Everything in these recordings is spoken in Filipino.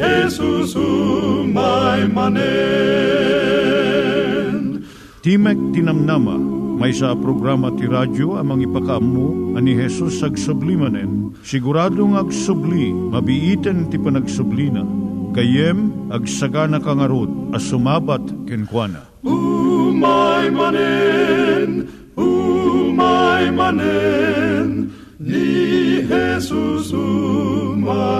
Jesus umay manen Timek Tinamnama, may sa programa ti radyo amang ipakaammo ani Jesus ag sublimanen. Siguradong ag subli, mabiiten ti panagsublina. Kayem ag sagana kangarot as sumabat kenkwana. umay manen umay manen ni Jesus umay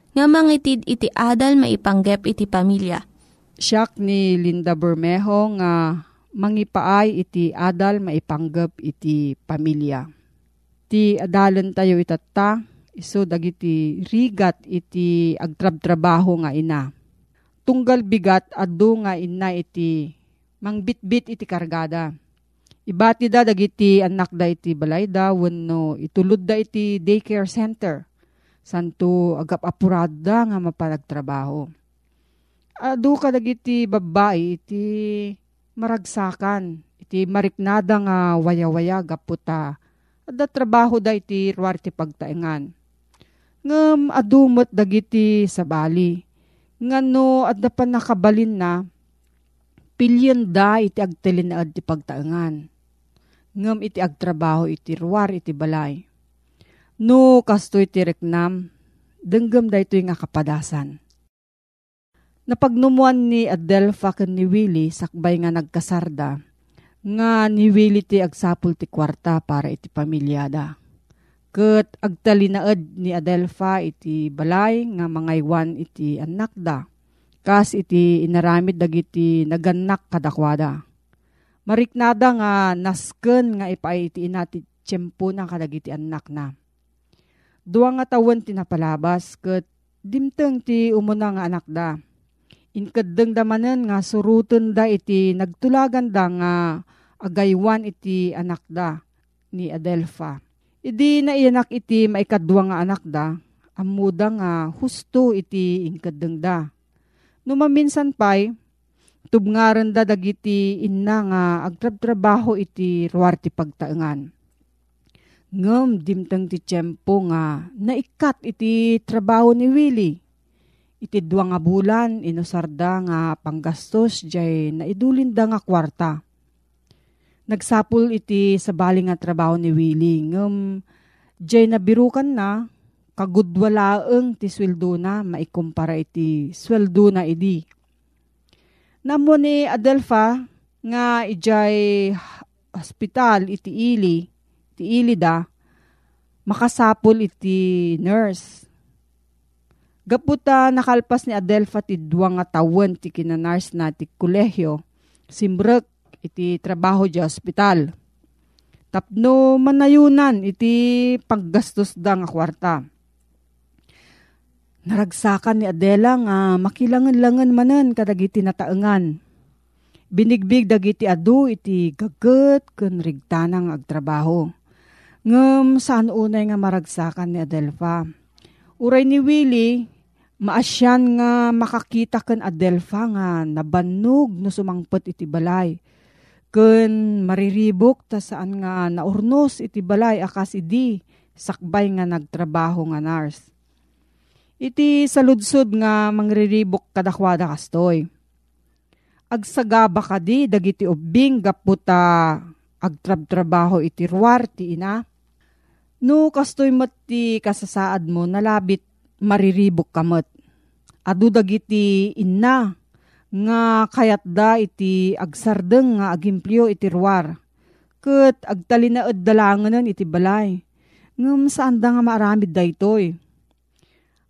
nga mangitid iti adal maipanggep iti pamilya. Siyak ni Linda Bermejo nga mangipaay iti adal maipanggap iti pamilya. Ti adalan tayo itatta, iso dagiti rigat iti agtrab-trabaho nga ina. Tunggal bigat adu nga ina iti mangbitbit iti kargada. Ibati da dagiti anak da iti balayda wenno itulod da iti daycare center. Santo agap apurada nga mapalagtrabaho. Adu ka dagiti babae iti maragsakan. Iti mariknada nga waya-waya gaputa. Adda trabaho da iti ruwar ti pagtaengan. Ngem adumot dagiti sa bali. Ngano adda pa nakabalin na pilyon da iti agtelin na ti pagtaengan. Ngem iti agtrabaho iti ruwar iti balay. No kasto iti reknam, denggem da ito nga kapadasan. Napagnumuan ni Adelpha ken ni Willie sakbay nga nagkasarda, nga ni Willie ti agsapul ti kwarta para iti pamilyada. Ket agtalinaed ni Adelpha iti balay nga mangaywan iti anak da. Kas iti inaramid dagiti naganak kadakwada. Mariknada nga nasken nga ipay iti ina ti tiyempo na kadagiti anak na. Dua nga tawen ti napalabas ket dimteng ti umuna nga anak da. Inkadeng damanen nga suruten da iti nagtulagan da nga agaywan iti anak da ni Adelpha. Idi na iyanak iti maikadwa nga anak da, amuda nga husto iti inkadeng da. Numaminsan pay, tubngaran da dagiti inna nga agtrab-trabaho iti ruwar ti pagtaengan. Ngem dimteng ti tiyempo nga naikat iti trabaho ni Willie. Iti dua nga bulan inusarda nga panggastos jay naidulin da nga kwarta. Nagsapul iti sa bali nga trabaho ni Willie. Ngem jay nabirukan na kagudwalaeng ti sweldo na maikumpara iti sweldo na idi. Namo ni Adelpha nga ijay hospital iti ili ti ilida, makasapol iti nurse. Gaputa nakalpas ni Adelpha ti duwa nga tawen ti kinanars na ti kolehyo, simbrek iti trabaho di hospital. Tapno manayunan iti paggastos da nga kwarta. Naragsakan ni Adela nga makilangan-langan manan kadagiti nataengan. Binigbig dagiti adu iti gaget ken rigtanang agtrabaho. Ngem saan unay nga maragsakan ni Adelfa. Uray ni Willie, maasyan nga makakita ken Adelfa nga nabannog no sumangpet iti balay ken mariribok ta saan nga naurnos iti balay akas idi sakbay nga nagtrabaho nga nurse. Iti saludsod nga mangriribok kadakwada kastoy. Agsagaba ka di dagiti ubing gaputa agtrab-trabaho iti ruwar ti ina. No kastoy mati kasasaad mo nalabit mariribok kamot. Adu dagiti inna nga kayat da iti agsardeng nga agimplyo iti ruwar. Kat agtalinaad dalanganan iti balay. Ngam saan da nga maaramid da itoy.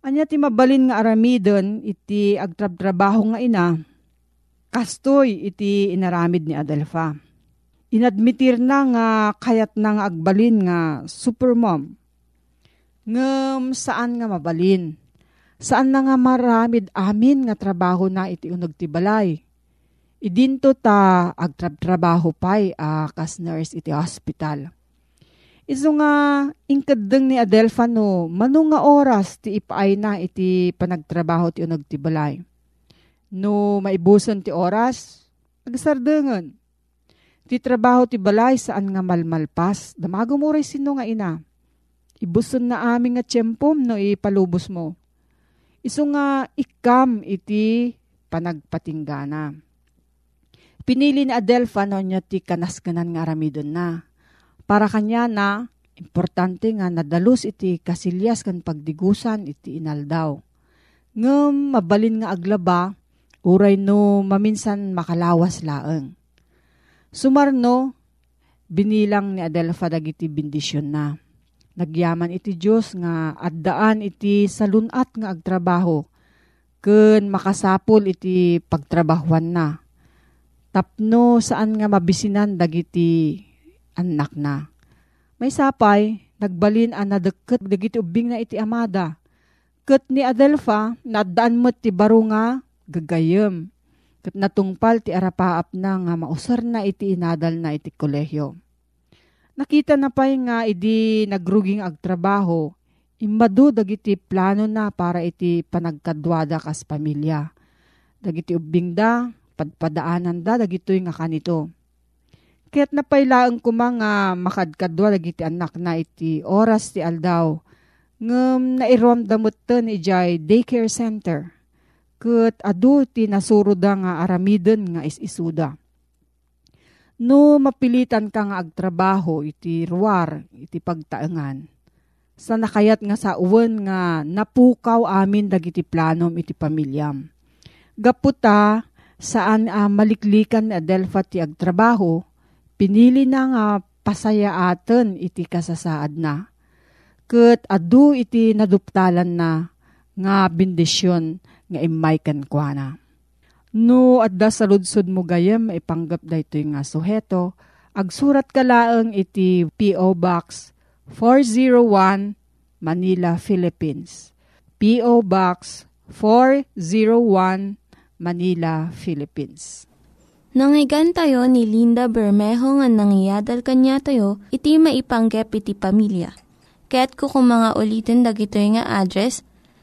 Anya ti mabalin nga aramidon iti agtrab-trabaho nga ina. Kastoy iti inaramid ni Adelfa. Inadmitir na nga kayat na nga agbalin nga supermom. Ngam saan nga mabalin Saan na nga maramid amin nga trabaho na iti unag ti balay. Idinto ta agtrab-trabaho pay uh, kas nurse iti hospital. Iso nga inkadeng ni Adelfa no, manong nga oras ti ipaay na iti panagtrabaho ti unag ti balay. No maibuson ti oras, agsardengan. Ti trabaho ti balay saan nga malmalpas, damago mo sino nga ina. Ibuson na aming nga tiyempom no ipalubos mo Iso nga ikam iti panagpatinggana. Pinili ni Adelfa no niya ti kanaskanan nga aramidon na. Para kanya na, importante nga nadalus iti kasilyas kan pagdigusan iti inaldaw. Ngem mabalin nga aglaba, uray no maminsan makalawas laeng. Sumarno, binilang ni Adelfa dagiti bendisyon na Nagyaman iti Diyos nga addaan iti salunat nga agtrabaho ken makasapol iti pagtrabahuan na. Tapno saan nga mabisinan dagiti anak na. May sapay, nagbalin ang nadeket dagiti ubing na iti amada. Ket ni Adelfa, nadaan mo ti baro nga gagayem. Ket natungpal ti arapaap na nga mausar na iti inadal na iti kolehyo. Nakita na pa'y nga idi nagruging agtrabaho, imbado dagiti plano na para iti panagkadwada kas pamilya. Dagiti ubing da, padpadaanan da, dagitoy nga kanito. Kaya't napailaang ko mga makadkadwa dagiti anak na iti oras ti aldaw, ngem nairom damot ten ijay daycare center. Kat adu ti nasuro da nga aramiden nga is-isuda No mapilitan ka nga agtrabaho iti ruwar, iti pagtaengan. Sa nakayat nga sa uwan nga napukaw amin dagiti planom iti pamilyam. Gaputa saan uh, maliklikan ni Adelfa ti agtrabaho, pinili na nga pasaya aten iti kasasaad na. Kat adu iti naduptalan na nga bindisyon nga imay kankwana. No, at da sa ludsod mo gayem, ipanggap da ito nga suheto. Agsurat ka laang iti P.O. Box 401 Manila, Philippines. P.O. Box 401 Manila, Philippines. Nangyigan tayo ni Linda Bermejo nga nangyadal kanya tayo, iti maipanggep iti pamilya. Kaya't kukumanga ulitin dagito nga address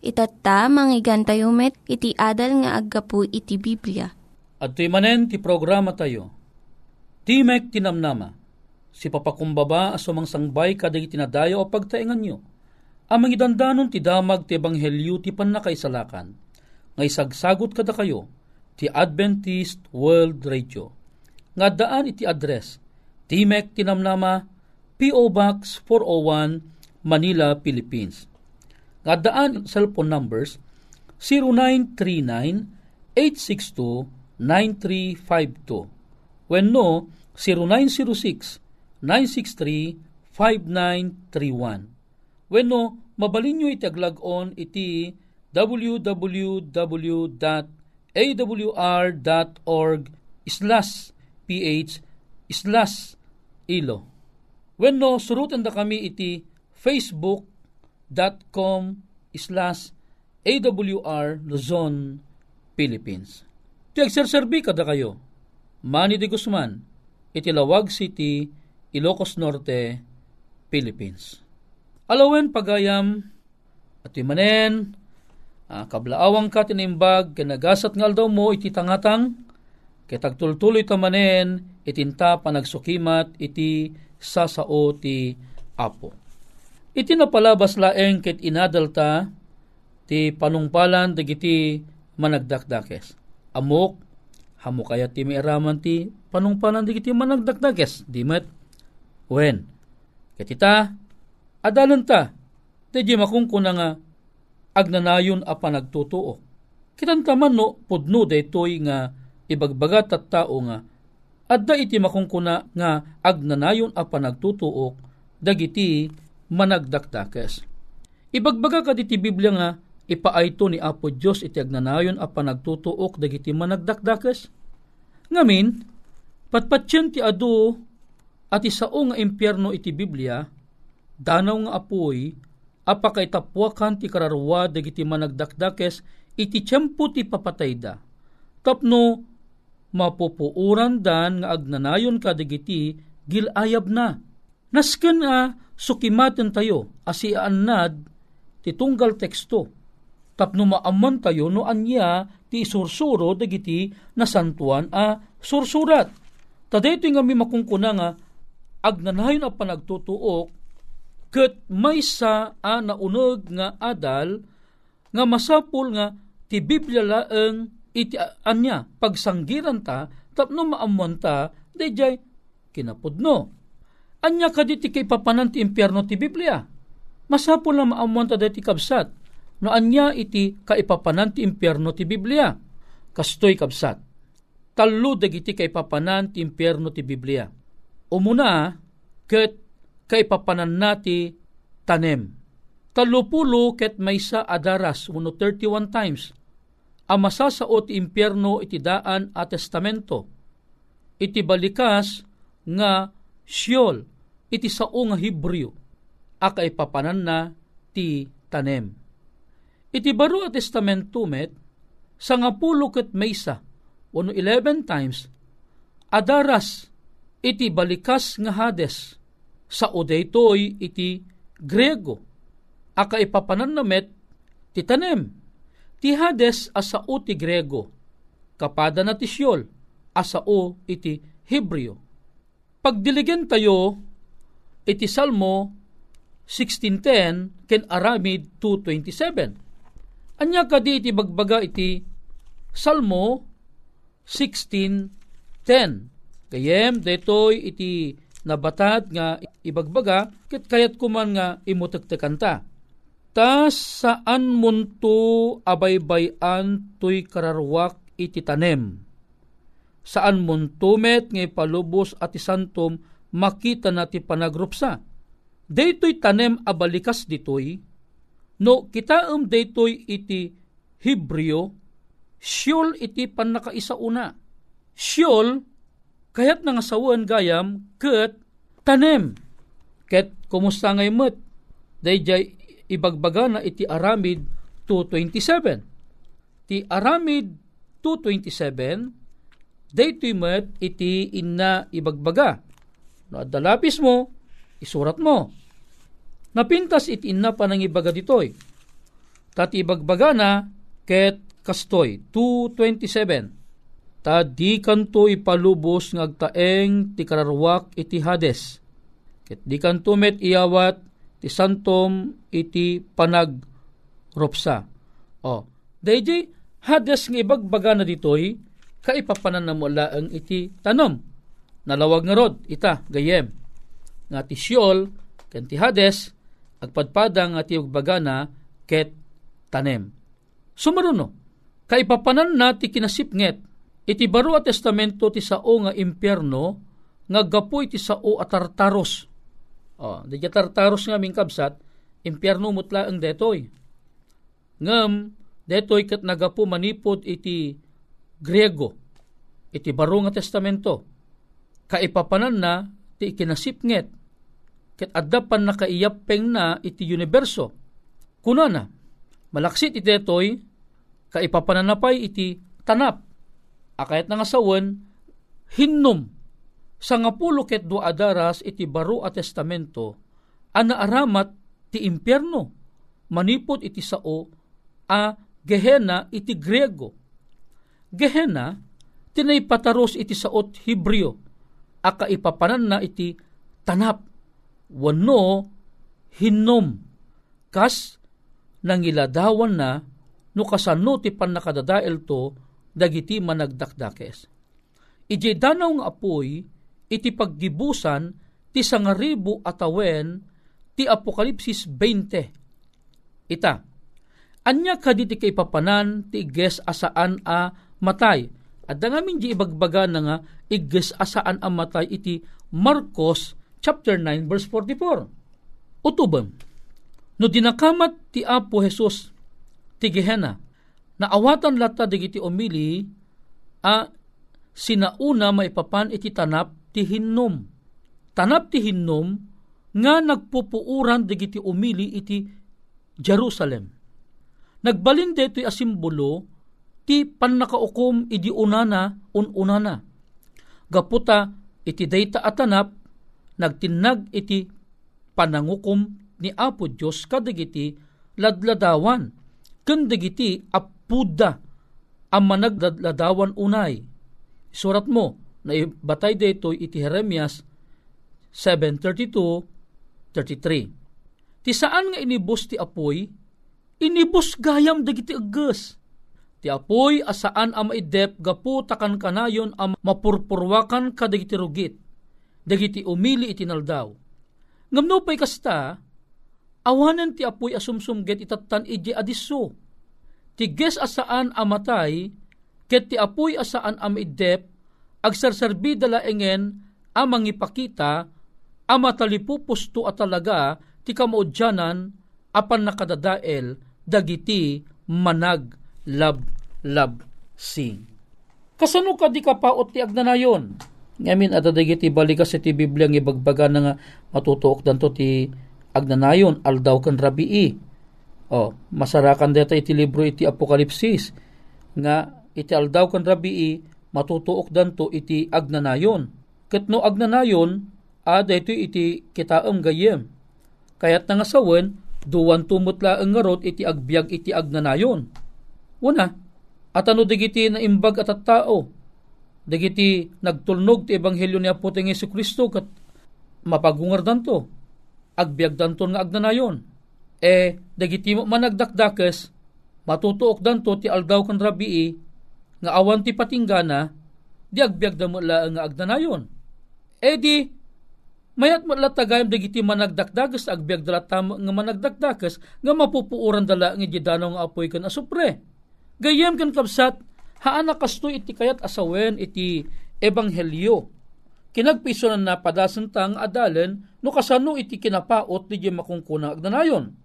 Itatta, manggigan tayo met, iti adal nga aggapu iti Biblia. At manen ti programa tayo. Timek tinamnama, si papakumbaba asumang sangbay kaday tinadayo o pagtaingan nyo. Amang idandanon ti damag ti ebanghelyo ti panakaisalakan. Ngay sagsagot kada kayo, ti Adventist World Radio. Nga daan iti address, Timek Tinamnama, P.O. Box 401, Manila, Philippines. Nga daan cellphone numbers 0939-862-9352 when no 0906-963-5931 when no mabalin nyo itaglag-on iti www.awr.org slash ph slash ilo. When no, surutan da kami iti facebook.com slash awr Luzon, Philippines. Ti agserserbi kada kayo. Manny de Guzman, iti Lawag City, Ilocos Norte, Philippines. Alawen pagayam, at manen, uh, kablaawang ka tinimbag, kanagasat ngal daw mo iti tangatang, kitagtultuloy tamanen, itinta panagsukimat iti sasao ti apo. Iti napalabas laeng ket inadalta ti panungpalan dagiti managdakdakes. Amok, hamo kaya ti mairaman ti panungpalan dagiti managdakdakes. Di met, wen. Ketita, adalan ta, di makungkuna nga agnanayon a panagtutuo. Kitan taman no, pudno daytoy nga ibagbagat at tao nga adda iti makungkuna nga agnanayon a panagtutuok dagiti managdakdakes. Ibagbaga ka diti Biblia nga ipaayto ni Apo Dios iti agnanayon a panagtutuok dagiti managdakdakes. Ngamin, patpatsyan ti adu at isao nga impyerno iti Biblia, danaw nga apoy, apakaitapwakan ti kararwa dagiti managdakdakes iti tiyempo ti papatayda. Tapno mapupuuran dan nga agnanayon kadigiti gilayab na. Nasken a sukimaten tayo asian nad ti teksto. Tapno maaman tayo no anya ti sursuro dagiti nasantuan a sursurat. Tadayto nga mi makungkuna nga agnanayon a panagtutuok ket may sa a naunog nga adal nga masapul nga ti Biblia laeng iti anya pagsanggiran ta tapno maamuan ta dayjay kinapudno. Anya kaditi kay papanan ti impyerno ti Biblia. Masapol na maamuan ta dati kabsat. No anya iti kaipapanan ti impyerno ti Biblia. Kastoy kabsat. Talo dagiti kay papanan ti impyerno ti Biblia. Umuna ket kaipapanan nati tanem. Talupulo ket maysa adaras uno 31 times ang masasao ti impyerno iti daan a testamento. Iti balikas nga Sheol, iti sao nga Hebreo, aka ipapanan na ti tanem. Iti baro a testamento met, sa nga pulo ket maysa, wano 11 times, adaras iti balikas nga Hades, sa odaytoy iti Grego, aka ipapanan na met ti tanem Ti Hades asao ti Grego, kapada na ti Siol, asao iti Hebreo. Pagdiligen tayo, iti Salmo 16.10 ken Aramid 2.27. Anya kadi iti bagbaga iti Salmo 16.10. Kayem, detoy iti nabatad nga ibagbaga, ket kayat kuman nga imutektekan ta Ta saan munto abaybayan tuy kararwak iti tanem. Saan muntumet ngay palubos at isantom makita na ti panagrupsa. Daytoy tanem abalikas ditoy, no kitaem daytoy iti Hebreo, Siyol iti panakaisauna. Siyol, kayat nga sawan gayam, ket tanem. Ket kumusta ngay met? Dayjay ibagbaga na iti Aramid 2.27. Ti Aramid 2.27, daytoy met iti inna ibagbaga. No, adalapis mo, isurat mo. Napintas iti inna panangibaga ditoy. Tati ibagbaga na ket kastoy 2.27. Ta di kanto ipalubos ngagtaeng ti kararwak iti Hades. Ket di kanto met iyawat ti santom iti panagropsa. O, dayjay hades nga ibagbaga na ditoy, kaipapanan na mula ang iti tanom. Nalawag nga rod, ita, gayem. Nga ti Sheol, ken ti Hades, agpadpada nga tiyog bagana ket tanem. Sumaruno, kaipapanan na ti kinasipnget, iti baro a testamento ti sao nga impyerno, nga gapoy ti sao a tartaros. O, di tartaros nga ming kabsat, impyerno mutla ang detoy. Ngam, detoy kat nagapo manipod iti Griego, iti baro nga testamento. Kaipapanan na ti ikinasipnget, ket addapan na kaiyapeng na iti universo. Kunana, malaksit iti detoy, kaipapananapay iti tanap. Akayat nga sawen, hinnom sa nga pulo ket do adaras iti baro a testamento ana aramat ti impyerno manipod iti sao a Gehenna iti Grego. Gehenna tinay pataros iti saot Hebreo a kaipapanan na iti tanap wano hinnom kas nangiladawan na no kasano ti panakadadael to dagiti managdakdakes. Ije danaw nga apoy iti paggibusan ti sangaribo atawen ti Apokalipsis 20. Ita, anya kaditi kay papanan ti iges asaan a matay. At ngamin di ibagbaga na nga iges asaan a matay iti Marcos chapter 9 verse 44. Utubam, no dinakamat ti Apo Jesus ti Gehenna, naawatan lata digiti umili a sinauna maipapan iti tanap ti hinnom. Tanap ti hinnom nga nagpupuuran digiti umili iti Jerusalem. Nagbalin deto'y asimbolo ti pannakaukom idi unana ununana. Gaputa iti dayta atanap nagtinag iti panangukom ni Apo Diyos kadagiti ladladawan ken dagiti apuda ang managladladawan unay. Surat mo na batay daytoy iti Jeremias 7:32-33. Ti saan nga inibus ti apoy? Inibus gayam dagiti aggas. Ti apoy asaan ang maidep gapu takan kanayon ang mapurpurwakan kadagiti rugit. Dagiti umili iti naldaw. Ngamno pa'y kasta, awanan ti apoy asumsumget itatan iji adiso. Ti ges asaan amatay, ket ti apoy asaan amidep, agsarserbi dala engen amang ipakita, ama talipupusto at talaga ti kamaudyanan apan nakadadael dagiti manag lab lab sing. Kasano ka di kapaot ti agnanayon? Ngamin at dagiti balikas iti Biblia ng ibagbaga na nga matutuok danto ti agnanayon aldaw kan rabii. O, masarakan deta iti libro iti Apokalipsis nga iti aldaw kan rabii matutuok danto iti agnanayon. Ket no agnanayon ada ito iti kitaam gayem. Kayat nga sawen duwan tumutla ang ngarot iti agbyag iti agnanayon. Una, at ano digiti na imbag at at tao, digiti nagtulnog ti ebanghelyo ni Apo ting Yesu Kristo kat mapagungar danto, agbyag danto nga agnanayon. E, dagiti managdakdakes, matutuok danto ti aldaw kan rabii, nga awan ti patinggana, di agbyag da mo nga agnanayon. E di, mayat mo tagayam dagiti managdakdagas agbyag dala tam nga managdakdagas nga mapupuuran dala nga jidano nga apoy kan asupre. Gayem kan kapsat haana kasto iti kayat asawen iti ebanghelyo. Kinagpiso na napadasan tang adalen no kasano iti kinapaot di makungkuna agnanayon.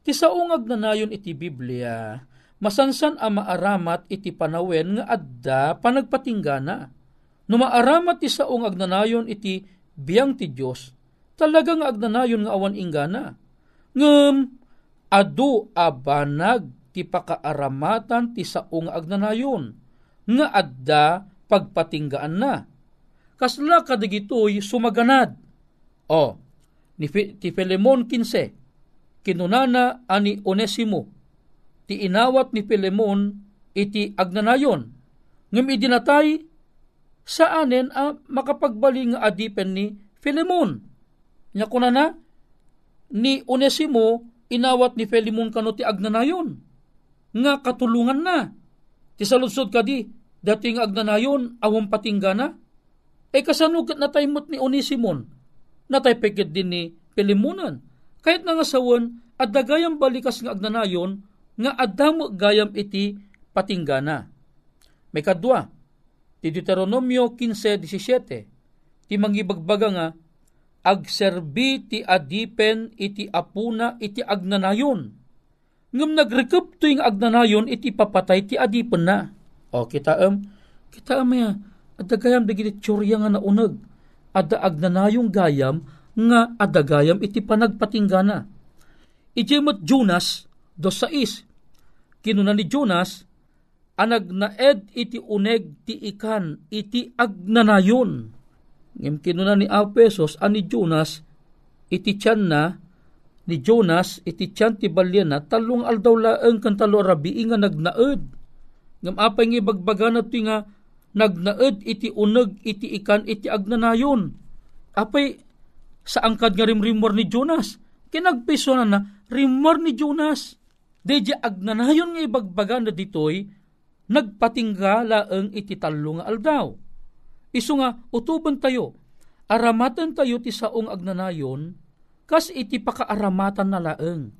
Ti saong agnanayon iti Biblia, masansan ang maaramat iti panawen nga adda panagpatinggana. No maaramat ti saong agnanayon iti biyang ti Diyos, talagang agnanayon nga awan ingana. Ngem, adu abanag ti pakaaramatan ti saong agnanayon, nga adda pagpatinggaan na. Kasla kadigitoy sumaganad. O, ni ti Filemon 15, kinunana ani Onesimo, ti inawat ni Filemon iti agnanayon, ngem idinatay saanen a makapagbali nga adipen ni Filemon. Nya kunana ni Onesimo inawat ni Filemon kano ti agnanayon nga katulungan na. Ti saludsod kadi dating agnanayon awang patinggana. E kasanugat na taymot ni Onisimon, natay pekit din ni Pilimunan. Kahit nga sawan, at dagayam balikas nga agnanayon, nga adamo gayam iti patinggana. May kadwa, ti Deuteronomio 15.17, ti mangibagbaga nga, agserbi ti adipen iti apuna iti agnanayon. Ngam nagrekep to yung agnanayon iti papatay ti adipen na. O kita am, kita am ya, adagayam dagiti tsurya nga naunag, adda agnanayong gayam nga adagayam iti panagpatinggana. Ijemot Jonas, dos sais, kinuna ni Jonas, anag naed iti uneg ti ikan iti agnanayon. Ngem kinuna ni Apesos ani Jonas iti tiyan na ni Jonas iti tiyan ti balyan na talong aldaw laeng kan talo rabi nga nagnaed. Ngem apay nga bagbagan na nga nagnaed iti uneg iti ikan iti agnanayon. Apay sa angkad nga rimrimor ni Jonas. Kinagpiso na na rimor ni Jonas. Deja agnanayon nga ibagbagan na ditoy nagpatingga laeng iti talo nga aldaw. Isu nga utuban tayo, aramatan tayo ti saong agnanayon, kas iti pakaaramatan na laeng.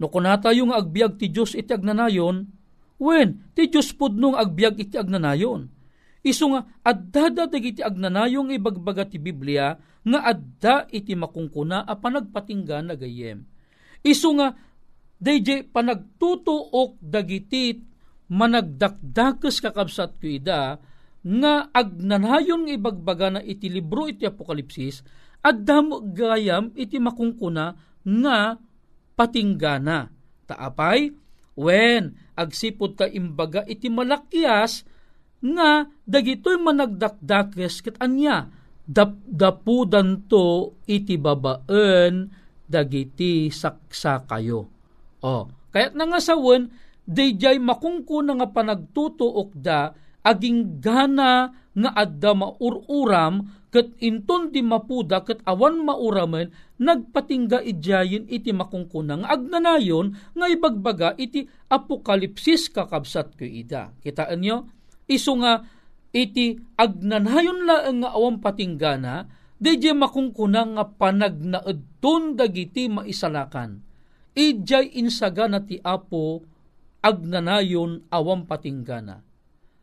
No kuna tayo nga agbiag ti Diyos iti agnanayon, wen, ti Diyos pudnong agbiag iti agnanayon. Isu nga adda iti agnanayong ibagbaga ti Biblia nga adda iti makungkuna a panagpatingga na gayem. Isu nga DJ panagtutuok dagiti managdakdakes kakabsat ko nga agnanayon ibagbaga na iti libro iti Apokalipsis, at damo gayam iti makungkuna nga patinggana. Taapay, when agsipod ka imbaga iti malakyas, nga dagitoy managdakdakes ket anya dapdapudan to iti babaen dagiti saksa kayo. Oh, kayat nga sawen dayjay makungko nga panagtutuok da aging gana nga adda maururam ket inton di mapuda ket awan mauramen nagpatingga idyayin iti makungkuna nga agnanayon nga ibagbaga iti apokalipsis kakabsat ko ida. Kitaan nyo? Isu nga iti agnanayon laeng nga awang patinggana DJ makungkuna nga panagnaedton dagiti maisalakan. Ijay insaga na ti apo agnanayon awam patinggana.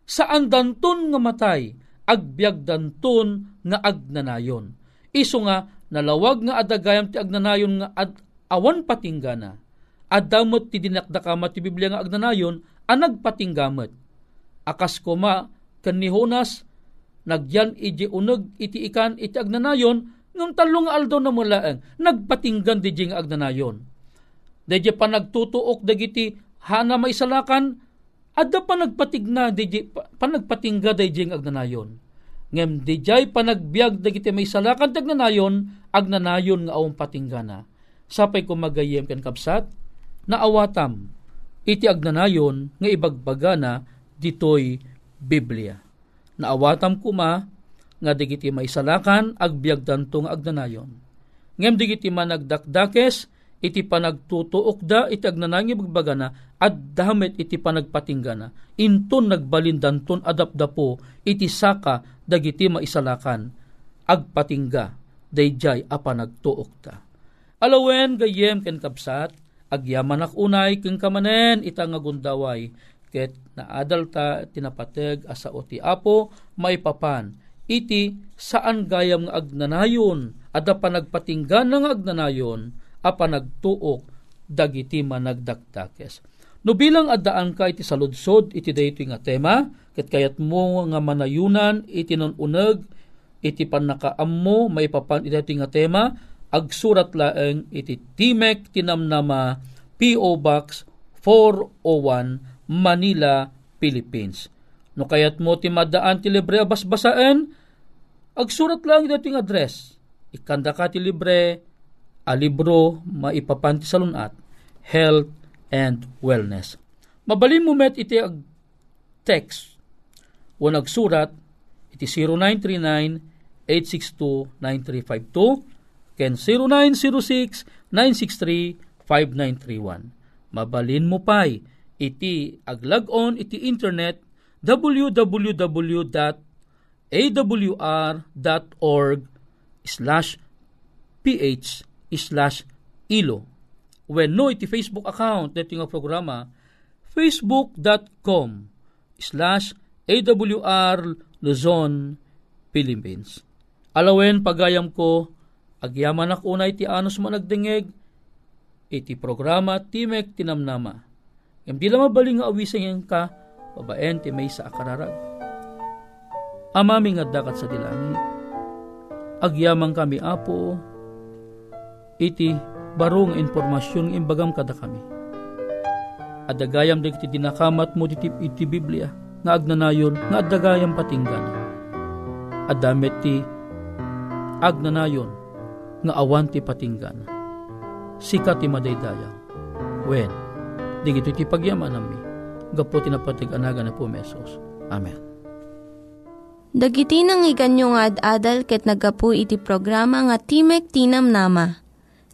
Saan danton nga matay, agbyag danton nga agnanayon. Iso nga, nalawag nga adagayam ti agnanayon nga ad, awan patinggana. Adamot ti dinakdakamat ti Biblia nga agnanayon, anag patinggamat. Akas ko ma, kanihonas, nagyan iji uneg iti ikan iti agnanayon, ngam talong aldo na mulaeng, nagpatinggan di nga agnanayon. Dahil pa nagtutuok dagiti hana maisalakan adda pa nagpatigna DJ panagpatingga dayjay agnanayon. Ngem dijay panagbiag dagiti may salakan tagnanayon agnanayon nga awong patinggana sapay ko magayem ken kapsat naawatam iti agnanayon nga ibagbagana ditoy Biblia. Naawatam kuma nga digiti may salakan agbiag dantong agnanayon. Ngem digiti managdakdakes iti panagtutuok da iti agnanangi bagbagana at damit iti panagpatinggana. Inton nagbalindanton adapdapo iti saka dagiti maisalakan. Agpatingga dayjay a panagtuok ta. Alawen gayem ken kapsat agyaman unay ken kamanen ita nga gundaway ket naadal ta tinapateg asa ti apo maipapan iti saan gayam nga agnanayon ada panagpatingga nga agnanayon apan nagtuok dagiti managdakdakes. No bilang addaan ka iti saludsod iti dayto nga tema, ket kayat mo nga manayunan iti nununeg iti panakaammo maipapan iti nga tema, agsurat laeng iti Timek Tinamnama P.O. Box 401 Manila, Philippines. No kayat mo ti madaan ti libre basbasaen, agsurat lang iti nga address. Ikanda ka ti libre a libro maipapanti sa lunat, health and wellness. Mabalin mo met iti ag text o nagsurat iti 0939-862-9352 ken 0906-963-5931. Mabalin mo pa'y iti aglagon iti internet www.awr.org slash ph slash ilo. When no iti Facebook account dito nga programa, facebook.com slash awr Luzon, Philippines. Alawen pagayam ko, agyaman ako na iti anos mo nagdingeg, iti programa Timek Tinamnama. Yung di lang mabaling nga awising ka, babaen ti may sa akararag. Amami nga dakat sa dilangit. Agyamang kami apo, iti barong informasyon imbagam kada kami. Adagayam di iti dinakamat mo iti, iti Biblia, nga agnanayon, nga adagayam patinggan. Adamet ti agnanayon, nga awan ti patinggan. Sika ti madaydayaw. When, di ito ti pagyaman nami, gapo ti napatig-anaga na po mesos. Amen. Dagiti nang iganyo nga ad-adal ket nagapu iti programa nga Timek Tinam Nama.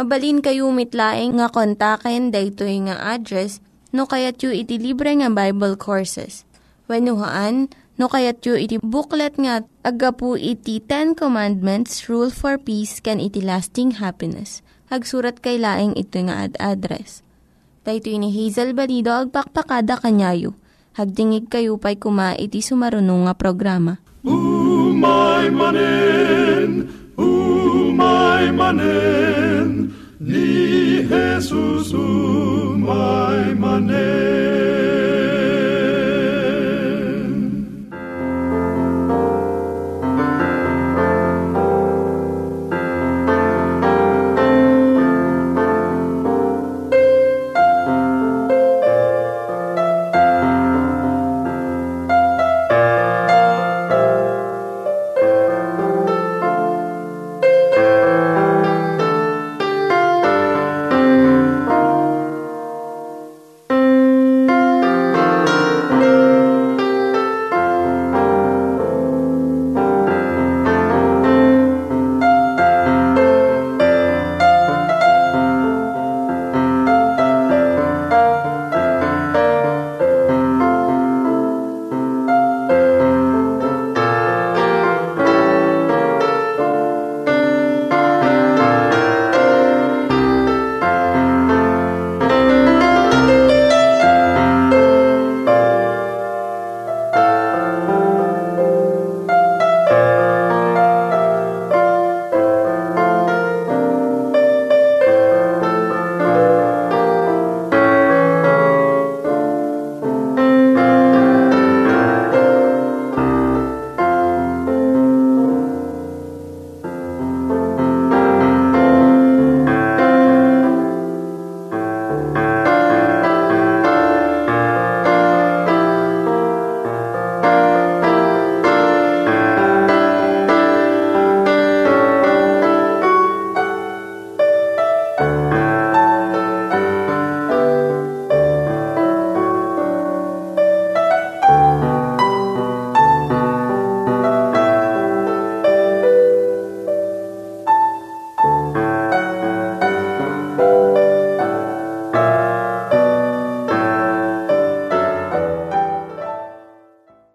Mabalin kayo mitlaeng nga kontaken daytoy nga address no kayat yu iti libre nga Bible Courses. When no kayat yu iti booklet nga agapu iti Ten Commandments, Rule for Peace, can iti lasting happiness. Hagsurat kay laing ito nga ad address. Dahito ni Hazel Balido, agpakpakada kanyayo. Hagdingig kayo pa'y kuma iti sumarunong nga programa. Umay manen, umay manen, ni Jesus umay manen.